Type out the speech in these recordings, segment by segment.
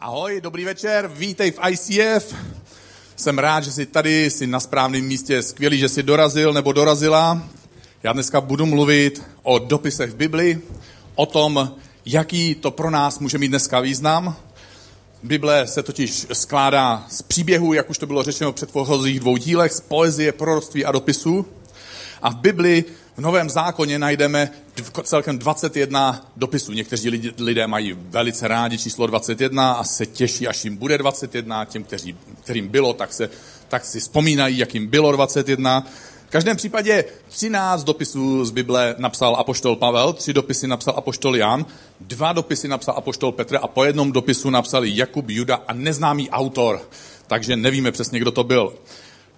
Ahoj, dobrý večer, vítej v ICF. Jsem rád, že jsi tady, jsi na správném místě, skvělý, že jsi dorazil nebo dorazila. Já dneska budu mluvit o dopisech v Bibli, o tom, jaký to pro nás může mít dneska význam. Bible se totiž skládá z příběhů, jak už to bylo řečeno v předchozích dvou dílech, z poezie, proroctví a dopisů. A v Bibli v Novém zákoně najdeme celkem 21 dopisů. Někteří lidé mají velice rádi číslo 21 a se těší, až jim bude 21. Těm, kteří, kterým bylo, tak, se, tak si vzpomínají, jak jim bylo 21. V každém případě 13 dopisů z Bible napsal apoštol Pavel, tři dopisy napsal apoštol Jan, dva dopisy napsal apoštol Petr a po jednom dopisu napsali Jakub, Juda a neznámý autor. Takže nevíme přesně, kdo to byl.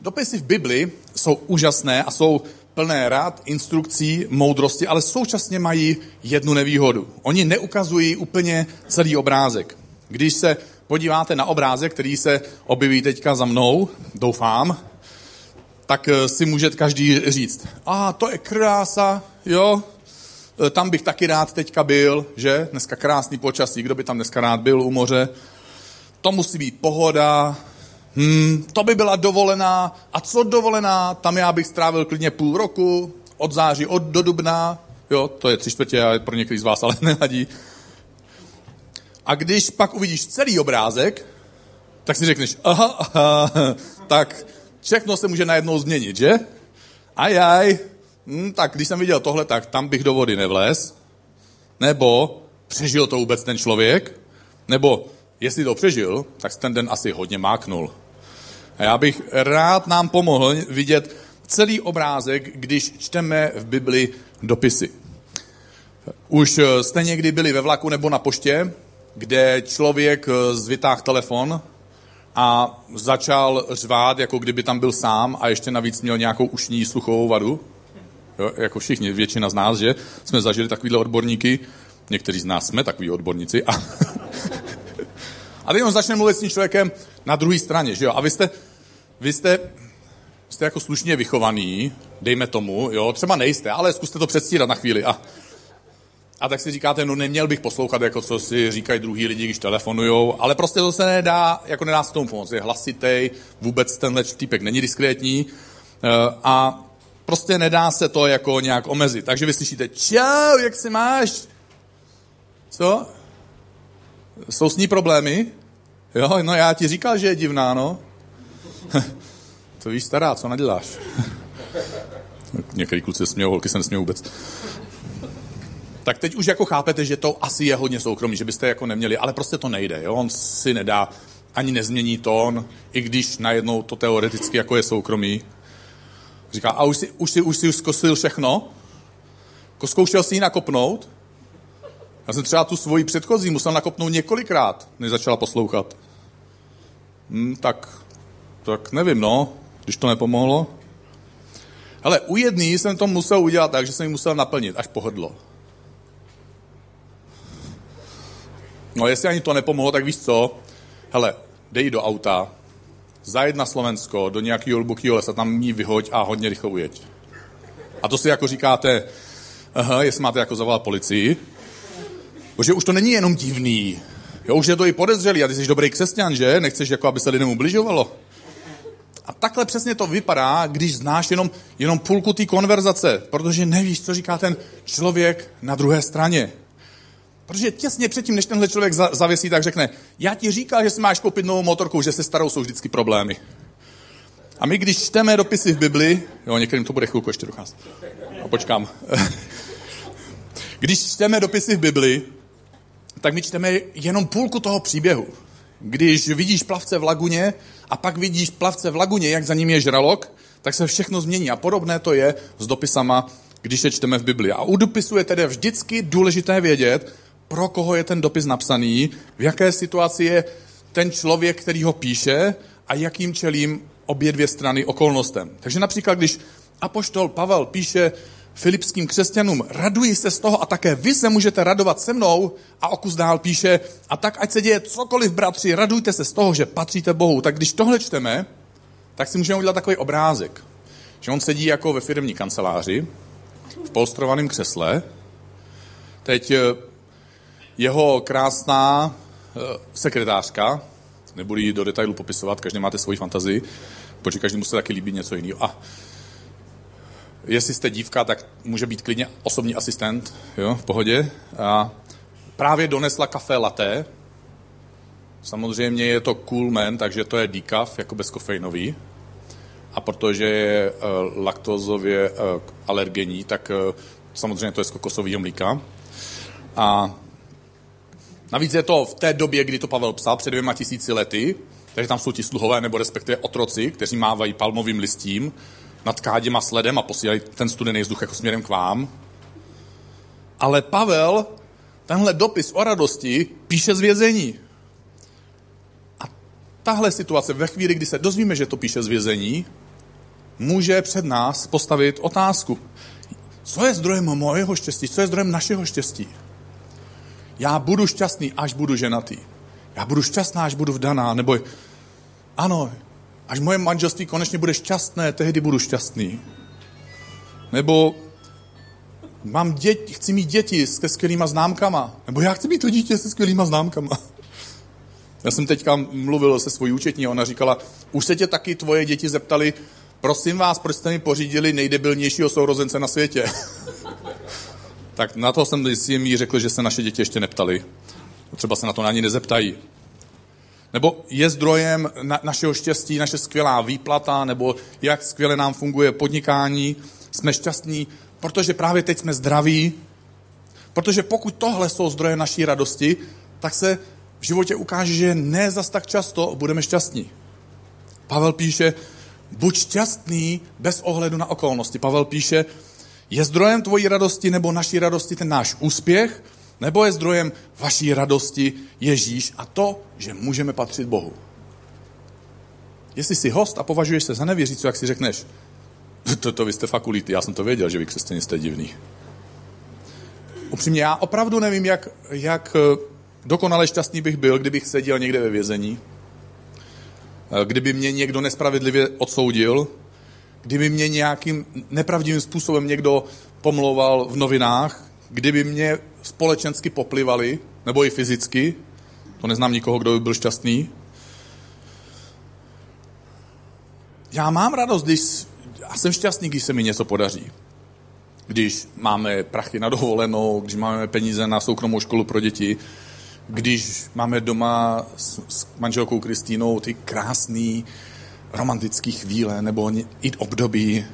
Dopisy v Bibli jsou úžasné a jsou plné rád, instrukcí, moudrosti, ale současně mají jednu nevýhodu. Oni neukazují úplně celý obrázek. Když se podíváte na obrázek, který se objeví teďka za mnou, doufám, tak eh, si může každý říct, a to je krása, jo, eh, tam bych taky rád teďka byl, že? Dneska krásný počasí, kdo by tam dneska rád byl u moře? To musí být pohoda, Hmm, to by byla dovolená. A co dovolená? Tam já bych strávil klidně půl roku, od září od do dubna. Jo, to je tři čtvrtě pro některý z vás ale nevadí. A když pak uvidíš celý obrázek, tak si řekneš, aha, aha, tak všechno se může najednou změnit, že? Ajaj, hm, tak když jsem viděl tohle, tak tam bych do vody nevlez. Nebo přežil to vůbec ten člověk? Nebo jestli to přežil, tak ten den asi hodně máknul. A já bych rád nám pomohl vidět celý obrázek, když čteme v Bibli dopisy. Už eh, jste někdy byli ve vlaku nebo na poště, kde člověk eh, zvytáhl telefon a začal řvát, jako kdyby tam byl sám a ještě navíc měl nějakou ušní sluchovou vadu. Jo, jako všichni, většina z nás, že jsme zažili takovýhle odborníky. Někteří z nás jsme takový odborníci. A, a teď on začne mluvit s tím člověkem na druhé straně, že jo? A vy jste vy jste, jste jako slušně vychovaný, dejme tomu, jo, třeba nejste, ale zkuste to předstírat na chvíli. A, a tak si říkáte, no neměl bych poslouchat, jako co si říkají druhý lidi, když telefonujou, ale prostě to se nedá, jako nedá se tomu pomoct. Je hlasitej, vůbec tenhle týpek není diskrétní eh, a prostě nedá se to jako nějak omezit. Takže vy slyšíte, čau, jak se máš? Co? Jsou s ní problémy? Jo, no já ti říkal, že je divná, no. to víš, stará, co naděláš? Některý kluci se smějou, holky se nesmějou vůbec. Tak teď už jako chápete, že to asi je hodně soukromí, že byste jako neměli, ale prostě to nejde. Jo? On si nedá, ani nezmění tón, i když najednou to teoreticky jako je soukromí. Říká, a už si, už si, už si zkusil všechno? Zkoušel si ji nakopnout? Já jsem třeba tu svoji předchozí musel nakopnout několikrát, než začala poslouchat. Hmm, tak tak nevím, no, když to nepomohlo. Ale u jedný jsem to musel udělat tak, že jsem ji musel naplnit, až pohrdlo. No jestli ani to nepomohlo, tak víš co? Hele, dej do auta, zajed na Slovensko, do nějakého hlubokého lesa, tam mí vyhoď a hodně rychle ujeď. A to si jako říkáte, aha, jestli máte jako zavolat policii, protože už to není jenom divný, jo, už je to i podezřelý a ty jsi dobrý křesťan, že? Nechceš, jako aby se lidem ubližovalo. A takhle přesně to vypadá, když znáš jenom, jenom půlku té konverzace, protože nevíš, co říká ten člověk na druhé straně. Protože těsně předtím, než tenhle člověk za, zavěsí, tak řekne, já ti říkal, že si máš koupit novou motorku, že se starou jsou vždycky problémy. A my, když čteme dopisy v Bibli, jo, některým to bude chvilku ještě docházet. A počkám. když čteme dopisy v Bibli, tak my čteme jenom půlku toho příběhu. Když vidíš plavce v laguně a pak vidíš plavce v laguně, jak za ním je žralok, tak se všechno změní. A podobné to je s dopisama, když je čteme v Biblii. A u dopisu je tedy vždycky důležité vědět, pro koho je ten dopis napsaný, v jaké situaci je ten člověk, který ho píše a jakým čelím obě dvě strany okolnostem. Takže například, když apoštol Pavel píše filipským křesťanům, raduji se z toho a také vy se můžete radovat se mnou. A okus dál píše, a tak ať se děje cokoliv, bratři, radujte se z toho, že patříte Bohu. Tak když tohle čteme, tak si můžeme udělat takový obrázek, že on sedí jako ve firmní kanceláři, v polstrovaném křesle, teď eh, jeho krásná sekretářka, nebudu ji do detailu popisovat, každý máte svoji fantazii, protože každému se taky líbí něco jiného. A jestli jste dívka, tak může být klidně osobní asistent, jo, v pohodě. A právě donesla kafe latte. Samozřejmě je to cool man, takže to je decaf, jako bezkofeinový. A protože je uh, laktozově uh, alergenní, tak uh, samozřejmě to je z kokosového mlíka. A navíc je to v té době, kdy to Pavel psal, před dvěma tisíci lety, takže tam jsou ti sluhové, nebo respektive otroci, kteří mávají palmovým listím nad káděm a sledem a posílají ten studený vzduch jako směrem k vám. Ale Pavel tenhle dopis o radosti píše z vězení. A tahle situace, ve chvíli, kdy se dozvíme, že to píše z vězení, může před nás postavit otázku. Co je zdrojem mojeho štěstí? Co je zdrojem našeho štěstí? Já budu šťastný, až budu ženatý. Já budu šťastná, až budu vdaná. Nebo ano, až moje manželství konečně bude šťastné, tehdy budu šťastný. Nebo mám děti, chci mít děti se skvělýma známkama. Nebo já chci mít to dítě se skvělýma známkama. Já jsem teďka mluvil se svojí účetní a ona říkala, už se tě taky tvoje děti zeptali, prosím vás, proč jste mi pořídili nejdebilnějšího sourozence na světě? tak na to jsem si jim řekl, že se naše děti ještě neptali. Třeba se na to ani nezeptají. Nebo je zdrojem na, našeho štěstí naše skvělá výplata, nebo jak skvěle nám funguje podnikání. Jsme šťastní, protože právě teď jsme zdraví. Protože pokud tohle jsou zdroje naší radosti, tak se v životě ukáže, že ne zas tak často budeme šťastní. Pavel píše, buď šťastný bez ohledu na okolnosti. Pavel píše, je zdrojem tvojí radosti nebo naší radosti ten náš úspěch, nebo je zdrojem vaší radosti Ježíš a to, že můžeme patřit Bohu. Jestli jsi host a považuješ se za nevěřící, jak si řekneš, to, to vy jste fakulity, já jsem to věděl, že vy křesťané jste divný. Upřímně, já opravdu nevím, jak, jak eh, dokonale šťastný bych byl, kdybych seděl někde ve vězení, eh, kdyby mě někdo nespravedlivě odsoudil, kdyby mě nějakým nepravdivým způsobem někdo pomlouval v novinách, kdyby mě společensky poplivali, nebo i fyzicky, to neznám nikoho, kdo by byl šťastný. Já mám radost, když, a jsem šťastný, když se mi něco podaří. Když máme prachy na dovolenou, když máme peníze na soukromou školu pro děti, když máme doma s, s manželkou Kristýnou ty krásné romantické chvíle nebo i období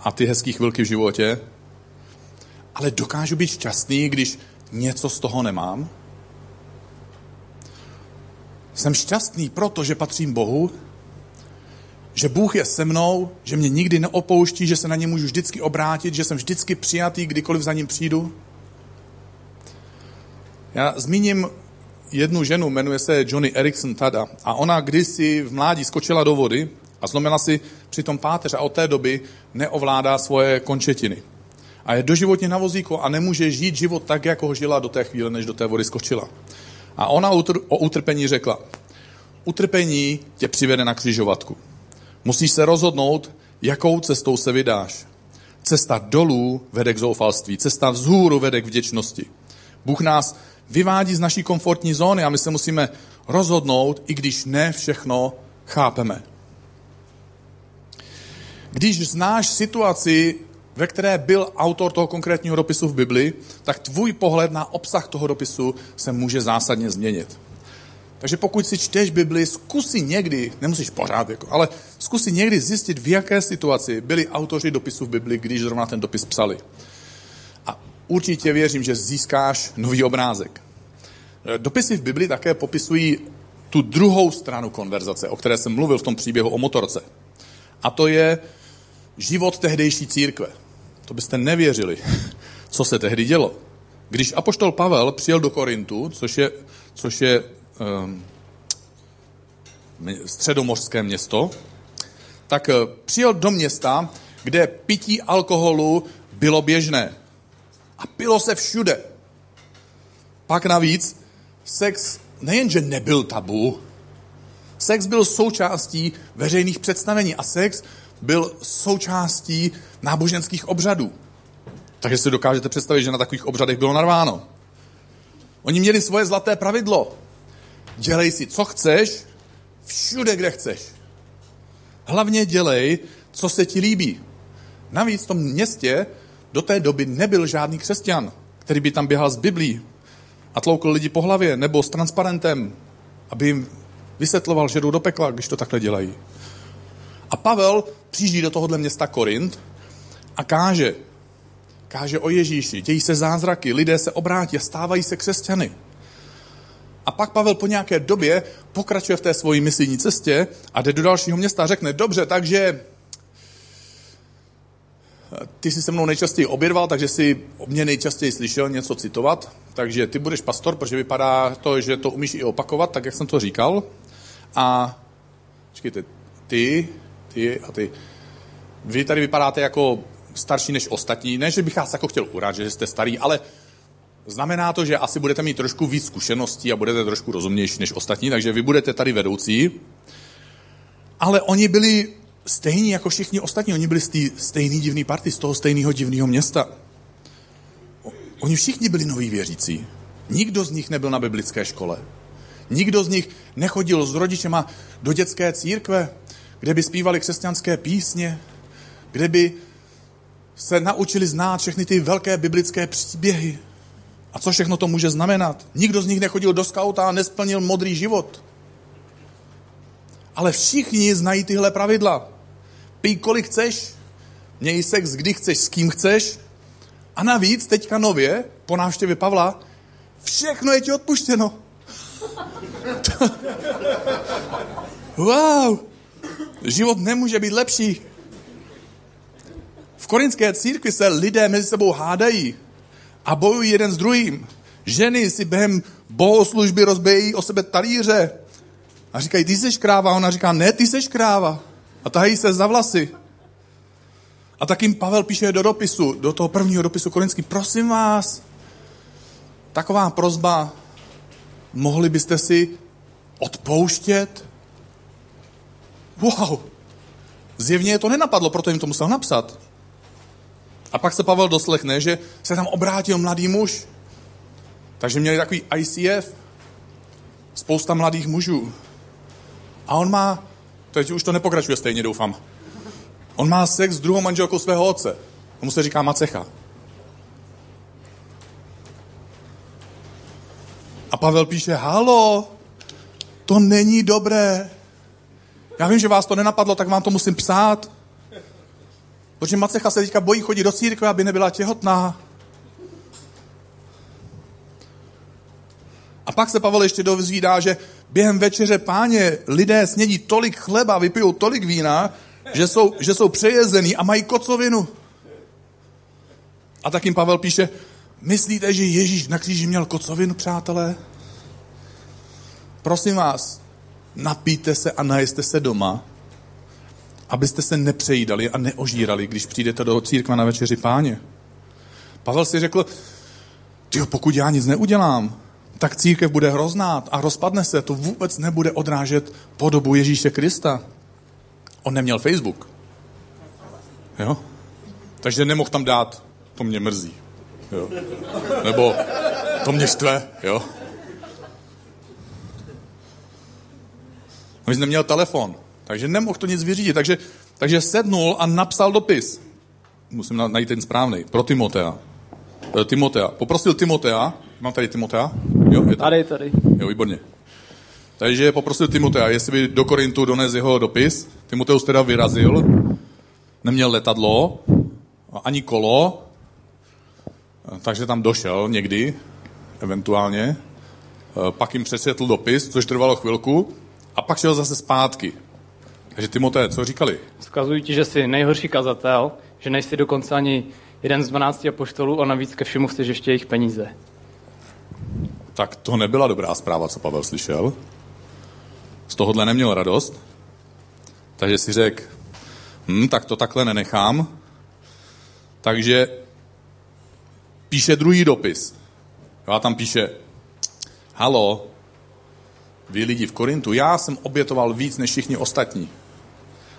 a ty hezké chvilky v životě, ale dokážu být šťastný, když něco z toho nemám. Jsem šťastný proto, že patřím Bohu, že Bůh je se mnou, že mě nikdy neopouští, že se na ně můžu vždycky obrátit, že jsem vždycky přijatý, kdykoliv za ním přijdu. Já zmíním jednu ženu, jmenuje se Johnny Erickson Tada a ona kdysi v mládí skočila do vody a zlomila si při tom páteř a od té doby neovládá svoje končetiny a je doživotně na vozíku a nemůže žít život tak, jako ho žila do té chvíle, než do té vody skočila. A ona o utrpení řekla, utrpení tě přivede na křižovatku. Musíš se rozhodnout, jakou cestou se vydáš. Cesta dolů vede k zoufalství, cesta vzhůru vede k vděčnosti. Bůh nás vyvádí z naší komfortní zóny a my se musíme rozhodnout, i když ne všechno chápeme. Když znáš situaci, ve které byl autor toho konkrétního dopisu v Bibli, tak tvůj pohled na obsah toho dopisu se může zásadně změnit. Takže pokud si čteš Bibli, zkusi někdy, nemusíš pořád, jako, ale zkusi někdy zjistit, v jaké situaci byli autoři dopisu v Bibli, když zrovna ten dopis psali. A určitě věřím, že získáš nový obrázek. Dopisy v Bibli také popisují tu druhou stranu konverzace, o které jsem mluvil v tom příběhu o motorce. A to je život tehdejší církve. To byste nevěřili, co se tehdy dělo. Když apoštol Pavel přijel do Korintu, což je, což je um, středomořské město, tak uh, přijel do města, kde pití alkoholu bylo běžné. A pilo se všude. Pak navíc sex nejenže nebyl tabu, sex byl součástí veřejných představení a sex byl součástí náboženských obřadů. Takže si dokážete představit, že na takových obřadech bylo narváno. Oni měli svoje zlaté pravidlo. dělej si, co chceš, všude, kde chceš. Hlavně dělej, co se ti líbí. Navíc v tom městě do té doby nebyl žádný křesťan, který by tam běhal z Biblí a tloukl lidi po hlavě nebo s transparentem, aby jim vysvětloval, že jdou do pekla, když to takhle dělají. A Pavel přijíždí do tohohle města Korint a káže. Káže o Ježíši, dějí se zázraky, lidé se obrátí a stávají se křesťany. A pak Pavel po nějaké době pokračuje v té svojí misijní cestě a jde do dalšího města a řekne, dobře, takže ty jsi se mnou nejčastěji obědval, takže si o mě nejčastěji slyšel něco citovat, takže ty budeš pastor, protože vypadá to, že to umíš i opakovat, tak jak jsem to říkal. A počkejte, ty, ty a ty, vy tady vypadáte jako starší než ostatní. Ne, že bych vás jako chtěl urát, že jste starý, ale znamená to, že asi budete mít trošku víc zkušeností a budete trošku rozumnější než ostatní, takže vy budete tady vedoucí. Ale oni byli stejní jako všichni ostatní. Oni byli z té stejný divný party, z toho stejného divného města. Oni všichni byli noví věřící. Nikdo z nich nebyl na biblické škole. Nikdo z nich nechodil s rodičema do dětské církve, kde by zpívali křesťanské písně, kde by se naučili znát všechny ty velké biblické příběhy. A co všechno to může znamenat? Nikdo z nich nechodil do skauta a nesplnil modrý život. Ale všichni znají tyhle pravidla. Pij kolik chceš, měj sex kdy chceš, s kým chceš. A navíc teďka nově, po návštěvě Pavla, všechno je ti odpuštěno. wow! Život nemůže být lepší. V korinské církvi se lidé mezi sebou hádají a bojují jeden s druhým. Ženy si během bohoslužby rozbějí o sebe talíře a říkají, ty jsi kráva. A ona říká, ne, ty jsi kráva. A tahají se za vlasy. A tak jim Pavel píše do dopisu, do toho prvního dopisu korinský, prosím vás, taková prozba, mohli byste si odpouštět? Wow! Zjevně je to nenapadlo, proto jim to musel napsat. A pak se Pavel doslechne, že se tam obrátil mladý muž. Takže měli takový ICF, spousta mladých mužů. A on má, teď už to nepokračuje stejně, doufám. On má sex s druhou manželkou svého otce. Tomu se říká macecha. A Pavel píše, halo, to není dobré. Já vím, že vás to nenapadlo, tak vám to musím psát. Protože Macecha se teďka bojí chodit do církve, aby nebyla těhotná. A pak se Pavel ještě dozvídá, že během večeře páně lidé snědí tolik chleba, vypijou tolik vína, že jsou, že jsou přejezený a mají kocovinu. A tak jim Pavel píše, myslíte, že Ježíš na kříži měl kocovinu, přátelé? Prosím vás, napijte se a najeste se doma, abyste se nepřejídali a neožírali, když přijdete do církva na večeři páně. Pavel si řekl, tyjo, pokud já nic neudělám, tak církev bude hrozná a rozpadne se, to vůbec nebude odrážet podobu Ježíše Krista. On neměl Facebook. Jo? Takže nemohl tam dát, to mě mrzí. Jo? Nebo to mě štve. Jo? On neměl telefon, takže nemohl to nic vyřídit. Takže, takže sednul a napsal dopis. Musím najít ten správný. Pro Timotea. Eh, Timotea. Poprosil Timotea. Mám tady Timotea? Jo, je tady, tady. Jo, výborně. Takže poprosil Timotea, jestli by do Korintu dones jeho dopis. Timoteus teda vyrazil, neměl letadlo, ani kolo, takže tam došel někdy, eventuálně. Eh, pak jim přesvětl dopis, což trvalo chvilku, a pak šel zase zpátky. Takže Timote, co říkali? Vzkazují ti, že jsi nejhorší kazatel, že nejsi dokonce ani jeden z 12 apoštolů a navíc ke všemu chceš ještě jejich peníze. Tak to nebyla dobrá zpráva, co Pavel slyšel. Z tohohle neměl radost. Takže si řekl, hm, tak to takhle nenechám. Takže píše druhý dopis. A tam píše, halo, vy lidi v Korintu, já jsem obětoval víc než všichni ostatní.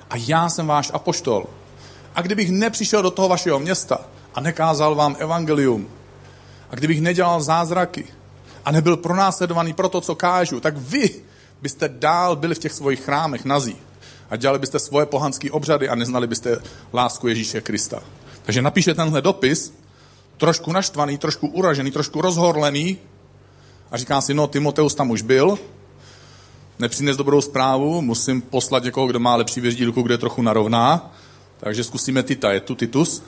A já jsem váš apoštol. A kdybych nepřišel do toho vašeho města a nekázal vám evangelium, a kdybych nedělal zázraky, a nebyl pronásledovaný pro to, co kážu, tak vy byste dál byli v těch svých chrámech nazí a dělali byste svoje pohanské obřady a neznali byste lásku Ježíše Krista. Takže napíše tenhle dopis, trošku naštvaný, trošku uražený, trošku rozhorlený a říká si, no Timoteus tam už byl, nepřines dobrou zprávu, musím poslat někoho, kdo má lepší věřdílku, kde je trochu narovná, takže zkusíme Tita. Je tu Titus?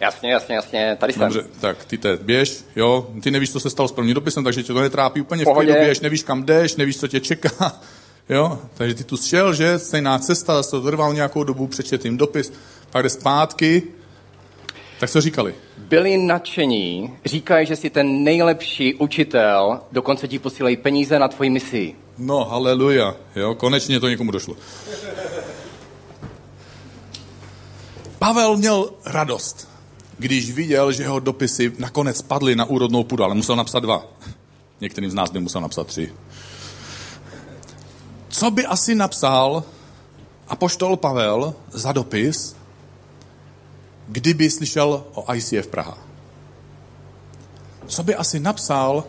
Jasně, jasně, jasně, tady jsem. Dobře, tak ty te, běž, jo, ty nevíš, co se stalo s prvním dopisem, takže tě to netrápí úplně v Pohodě. klidu, běž, nevíš, kam jdeš, nevíš, co tě čeká, jo, takže ty tu šel, že, stejná cesta, zase to trval nějakou dobu, přečet jim dopis, pak jde zpátky, tak co říkali? Byli nadšení, říkají, že jsi ten nejlepší učitel, dokonce ti posílají peníze na tvoji misi. No, haleluja, jo, konečně to někomu došlo. Pavel měl radost, když viděl, že jeho dopisy nakonec padly na úrodnou půdu, ale musel napsat dva. Některým z nás by musel napsat tři. Co by asi napsal apoštol Pavel za dopis, kdyby slyšel o ICF Praha? Co by asi napsal,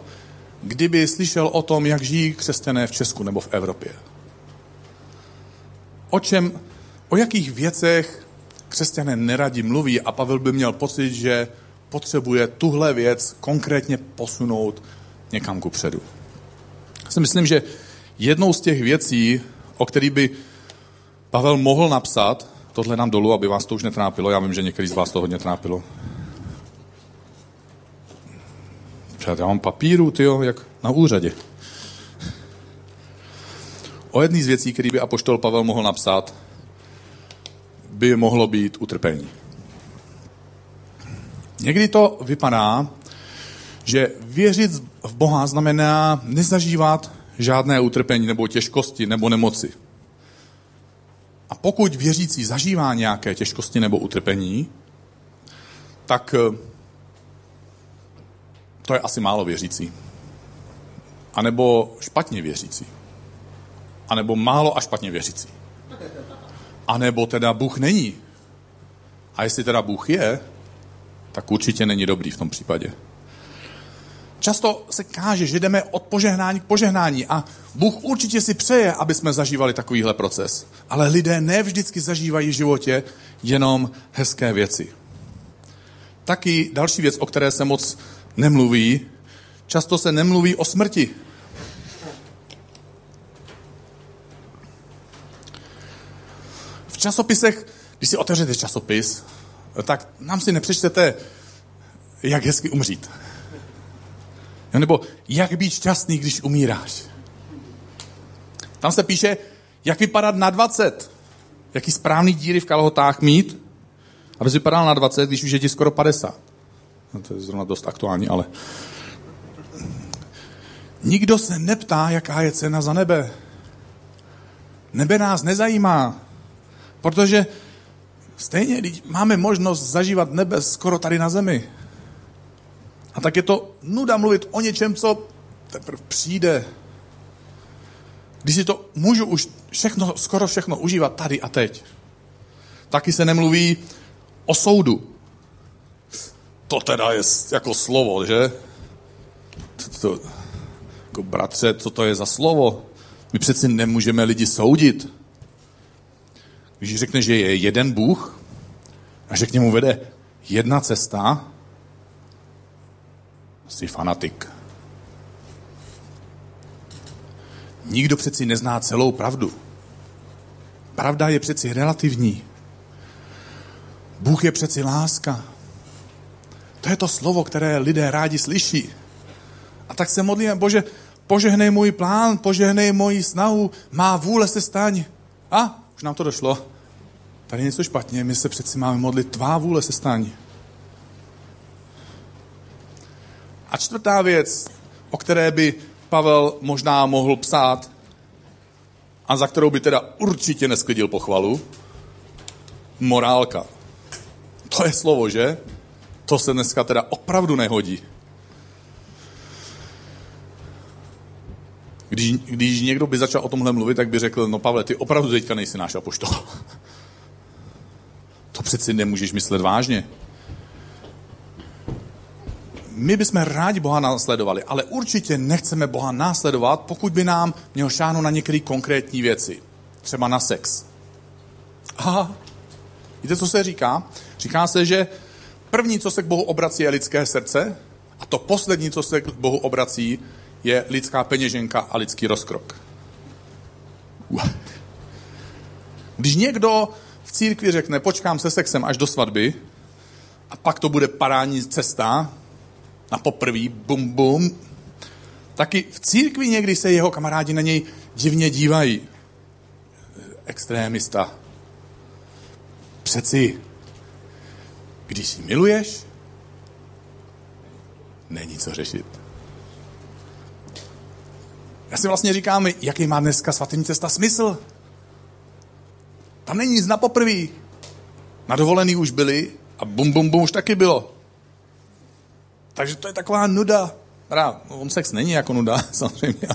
kdyby slyšel o tom, jak žijí křesťané v Česku nebo v Evropě? O čem, o jakých věcech křesťané neradi mluví a Pavel by měl pocit, že potřebuje tuhle věc konkrétně posunout někam ku předu. Já si myslím, že jednou z těch věcí, o kterých by Pavel mohl napsat, tohle nám dolů, aby vás to už netrápilo, já vím, že některý z vás to hodně trápilo. Přátel, já mám papíru, tyjo, jak na úřadě. O jedné z věcí, které by apoštol Pavel mohl napsat, by mohlo být utrpení. Někdy to vypadá, že věřit v Boha znamená nezažívat žádné utrpení nebo těžkosti nebo nemoci. A pokud věřící zažívá nějaké těžkosti nebo utrpení, tak eh, to je asi málo věřící. A nebo špatně věřící. A nebo málo a špatně věřící. A nebo teda Bůh není. A jestli teda Bůh je, tak určitě není dobrý v tom případě. Často se káže, že jdeme od požehnání k požehnání a Bůh určitě si přeje, aby jsme zažívali takovýhle proces. Ale lidé ne vždycky zažívají v životě jenom hezké věci. Taky další věc, o které se moc nemluví, často se nemluví o smrti. V časopisech, když si otevřete časopis, tak nám si nepřečtete, jak hezky umřít. Nebo jak být šťastný, když umíráš. Tam se píše, jak vypadat na 20. Jaký správný díry v kalhotách mít, aby vypadal na 20, když už je ti skoro 50. No to je zrovna dost aktuální, ale... Nikdo se neptá, jaká je cena za nebe. Nebe nás nezajímá, protože stejně máme možnost zažívat nebe skoro tady na zemi. A tak je to nuda mluvit o něčem, co teprve přijde. Když si to můžu už všechno, skoro všechno užívat tady a teď. Taky se nemluví o soudu. To teda je jako slovo, že? To, to, jako bratře, co to je za slovo? My přeci nemůžeme lidi soudit. Když řekne, že je jeden Bůh a že k němu vede jedna cesta, jsi fanatik. Nikdo přeci nezná celou pravdu. Pravda je přeci relativní. Bůh je přeci láska. To je to slovo, které lidé rádi slyší. A tak se modlíme, Bože, požehnej můj plán, požehnej moji snahu, má vůle se staň. A, už nám to došlo. Tady je něco špatně, my se přeci máme modlit, tvá vůle se staň. A čtvrtá věc, o které by Pavel možná mohl psát a za kterou by teda určitě nesklidil pochvalu, morálka. To je slovo, že? To se dneska teda opravdu nehodí. Když, když někdo by začal o tomhle mluvit, tak by řekl, no Pavle, ty opravdu teďka nejsi náš apoštol. To přeci nemůžeš myslet vážně. My bychom rádi Boha následovali, ale určitě nechceme Boha následovat, pokud by nám měl šáhnout na některé konkrétní věci. Třeba na sex. Aha. Víte, co se říká? Říká se, že první, co se k Bohu obrací, je lidské srdce a to poslední, co se k Bohu obrací, je lidská peněženka a lidský rozkrok. Když někdo v církvi řekne, počkám se sexem až do svatby, a pak to bude parání cesta, na poprví, bum bum, taky v církvi někdy se jeho kamarádi na něj divně dívají. Extrémista. Přeci, když ji miluješ, není co řešit. Já si vlastně říkám, jaký má dneska svatý cesta smysl. Tam není nic na poprví. Na dovolený už byli a bum, bum, bum už taky bylo. Takže to je taková nuda. Teda, on sex není jako nuda, samozřejmě,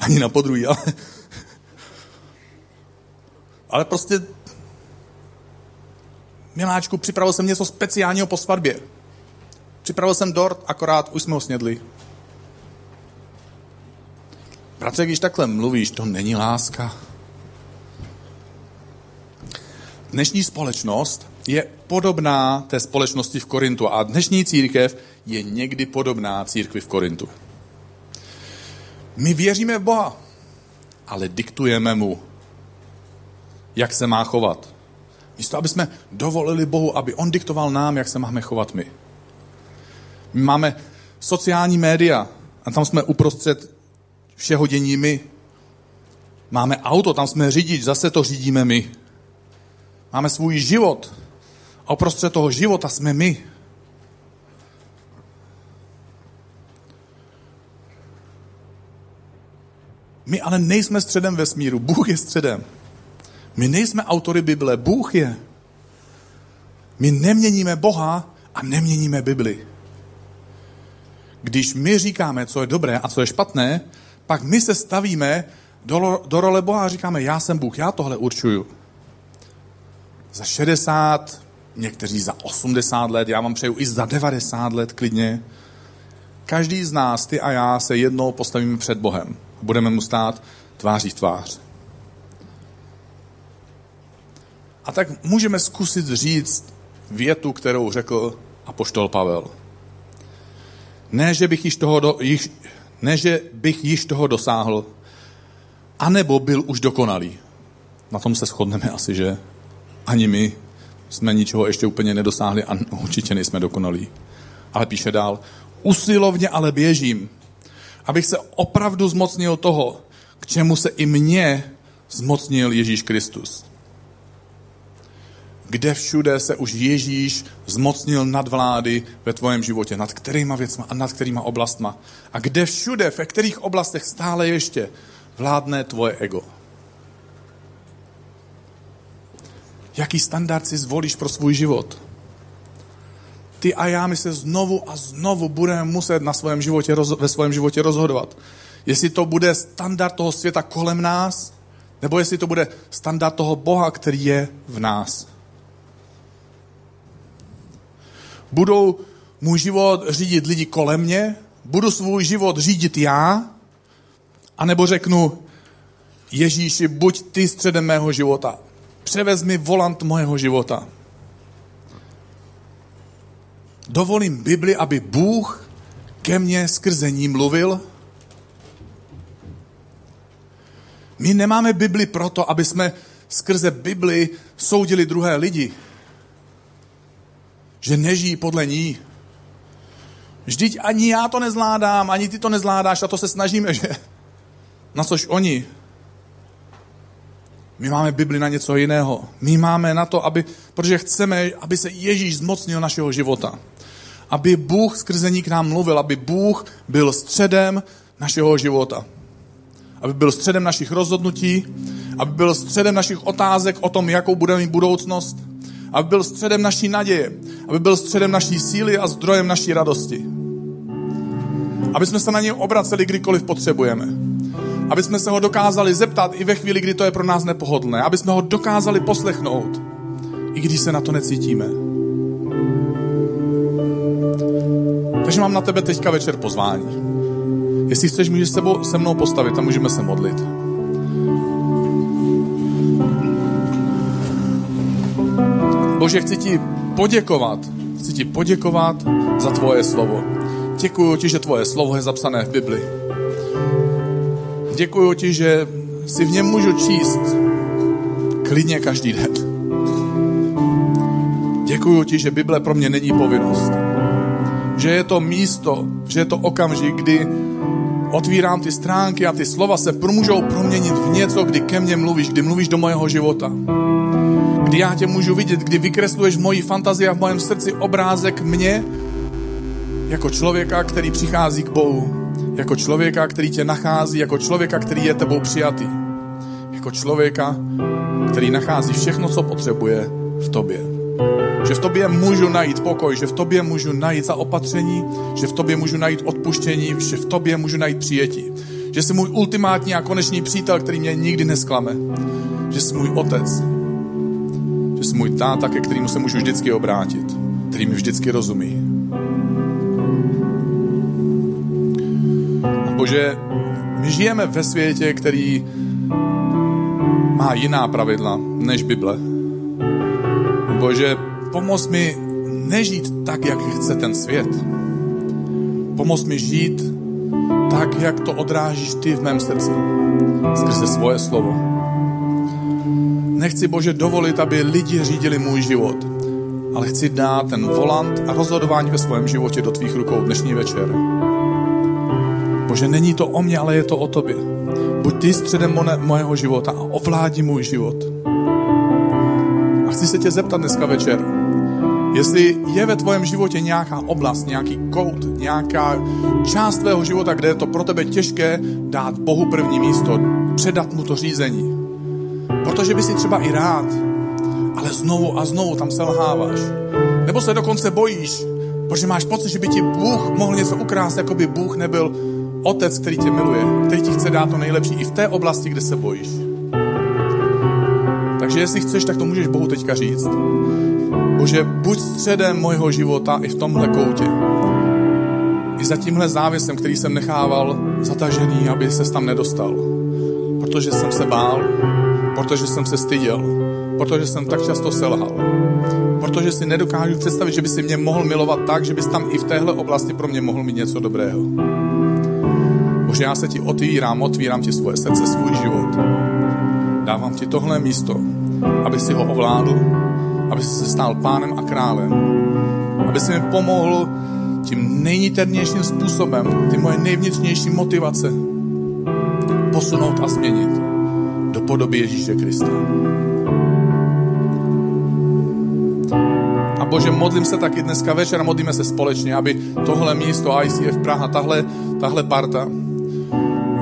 ani na podruhý, ale, ale prostě miláčku, připravil jsem něco speciálního po svatbě. Připravil jsem dort, akorát už jsme ho snědli. Bratře, když takhle mluvíš, to není láska. Dnešní společnost je podobná té společnosti v Korintu a dnešní církev je někdy podobná církvi v Korintu. My věříme v Boha, ale diktujeme mu, jak se má chovat. Místo, aby jsme dovolili Bohu, aby on diktoval nám, jak se máme chovat my. My máme sociální média a tam jsme uprostřed všeho dění my. Máme auto, tam jsme řidič, zase to řídíme my. Máme svůj život a uprostřed toho života jsme my. My ale nejsme středem vesmíru, Bůh je středem. My nejsme autory Bible, Bůh je. My neměníme Boha a neměníme Bibli. Když my říkáme, co je dobré a co je špatné, pak my se stavíme do, do role Boha a říkáme, já jsem Bůh, já tohle určuju. Za 60, někteří za 80 let, já vám přeju i za 90 let klidně. Každý z nás, ty a já, se jednou postavíme před Bohem. Budeme mu stát tváří v tvář. A tak můžeme zkusit říct větu, kterou řekl apoštol Pavel. Ne, že bych již toho, do, již, ne, že bych již toho dosáhl, anebo byl už dokonalý. Na tom se shodneme asi, že ani my jsme ničeho ještě úplně nedosáhli a určitě nejsme dokonalí. Ale píše dál, usilovně ale běžím, abych se opravdu zmocnil toho, k čemu se i mně zmocnil Ježíš Kristus. Kde všude se už Ježíš zmocnil nad vlády ve tvém životě, nad kterýma věcma a nad kterýma oblastma. A kde všude, ve kterých oblastech stále ještě vládne tvoje ego. Jaký standard si zvolíš pro svůj život? Ty a já my se znovu a znovu budeme muset na svém životě, ve svém životě rozhodovat. Jestli to bude standard toho světa kolem nás, nebo jestli to bude standard toho Boha, který je v nás. Budou můj život řídit lidi kolem mě, budu svůj život řídit já, anebo řeknu, Ježíši, buď ty středem mého života. Převezmi volant mojeho života. Dovolím Bibli, aby Bůh ke mně skrze ní mluvil. My nemáme Bibli proto, aby jsme skrze Bibli soudili druhé lidi. Že nežijí podle ní. Vždyť ani já to nezvládám, ani ty to nezvládáš a to se snažíme, že? Na což oni my máme Bibli na něco jiného. My máme na to, aby, protože chceme, aby se Ježíš zmocnil našeho života. Aby Bůh skrze ní k nám mluvil, aby Bůh byl středem našeho života. Aby byl středem našich rozhodnutí, aby byl středem našich otázek o tom, jakou budeme mít budoucnost, aby byl středem naší naděje, aby byl středem naší síly a zdrojem naší radosti. Aby jsme se na něj obraceli, kdykoliv potřebujeme aby jsme se ho dokázali zeptat i ve chvíli, kdy to je pro nás nepohodlné, aby jsme ho dokázali poslechnout, i když se na to necítíme. Takže mám na tebe teďka večer pozvání. Jestli chceš, můžeš se, se mnou postavit a můžeme se modlit. Bože, chci ti poděkovat. Chci ti poděkovat za tvoje slovo. Děkuji ti, že tvoje slovo je zapsané v Bibli. Děkuji ti, že si v něm můžu číst klidně každý den. Děkuji ti, že Bible pro mě není povinnost. Že je to místo, že je to okamžik, kdy otvírám ty stránky a ty slova se můžou proměnit v něco, kdy ke mně mluvíš, kdy mluvíš do mojeho života. Kdy já tě můžu vidět, kdy vykresluješ v mojí fantazii a v mém srdci obrázek mě jako člověka, který přichází k Bohu. Jako člověka, který tě nachází, jako člověka, který je tebou přijatý. Jako člověka, který nachází všechno, co potřebuje v tobě. Že v tobě můžu najít pokoj, že v tobě můžu najít zaopatření, že v tobě můžu najít odpuštění, že v tobě můžu najít přijetí. Že jsi můj ultimátní a konečný přítel, který mě nikdy nesklame. Že jsi můj otec. Že jsi můj táta, ke kterému se můžu vždycky obrátit. Který mi vždycky rozumí. Bože, my žijeme ve světě, který má jiná pravidla než Bible. Bože, pomoz mi nežít tak, jak chce ten svět. Pomoz mi žít tak, jak to odrážíš ty v mém srdci. Skrze svoje slovo. Nechci, Bože, dovolit, aby lidi řídili můj život, ale chci dát ten volant a rozhodování ve svém životě do tvých rukou dnešní večer. Bože, není to o mě, ale je to o tobě. Buď ty středem mojeho života a ovládni můj život. A chci se tě zeptat dneska večer, jestli je ve tvém životě nějaká oblast, nějaký kout, nějaká část tvého života, kde je to pro tebe těžké dát Bohu první místo, předat mu to řízení. Protože by si třeba i rád, ale znovu a znovu tam selháváš. Nebo se dokonce bojíš, protože máš pocit, že by ti Bůh mohl něco ukrást, jako by Bůh nebyl otec, který tě miluje, který ti chce dát to nejlepší i v té oblasti, kde se bojíš. Takže jestli chceš, tak to můžeš Bohu teďka říct. Bože, buď středem mojho života i v tomhle koutě. I za tímhle závěsem, který jsem nechával zatažený, aby se tam nedostal. Protože jsem se bál, protože jsem se styděl, protože jsem tak často selhal. Protože si nedokážu představit, že by si mě mohl milovat tak, že bys tam i v téhle oblasti pro mě mohl mít něco dobrého. Bože, já se ti otvírám, otvírám ti svoje srdce, svůj život. Dávám ti tohle místo, aby si ho ovládl, aby si se stál pánem a králem, aby si mi pomohl tím nejniternějším způsobem, ty moje nejvnitřnější motivace posunout a změnit do podoby Ježíše Krista. A Bože, modlím se taky dneska večer modlíme se společně, aby tohle místo ICF Praha, tahle, tahle parta,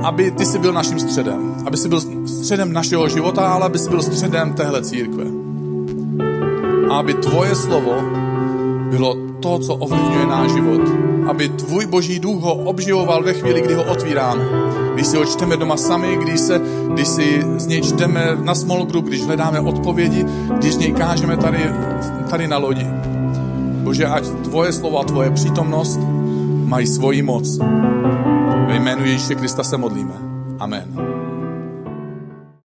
aby ty jsi byl naším středem. Aby jsi byl středem našeho života, ale aby jsi byl středem téhle církve. A aby tvoje slovo bylo to, co ovlivňuje náš život. Aby tvůj boží duch ho obživoval ve chvíli, kdy ho otvíráme. Když si ho čteme doma sami, když, se, když si z něj čteme na small group, když hledáme odpovědi, když z něj kážeme tady, tady na lodi. Bože, ať tvoje slovo a tvoje přítomnost mají svoji moc. Ve jménu Ježíše Krista se modlíme. Amen.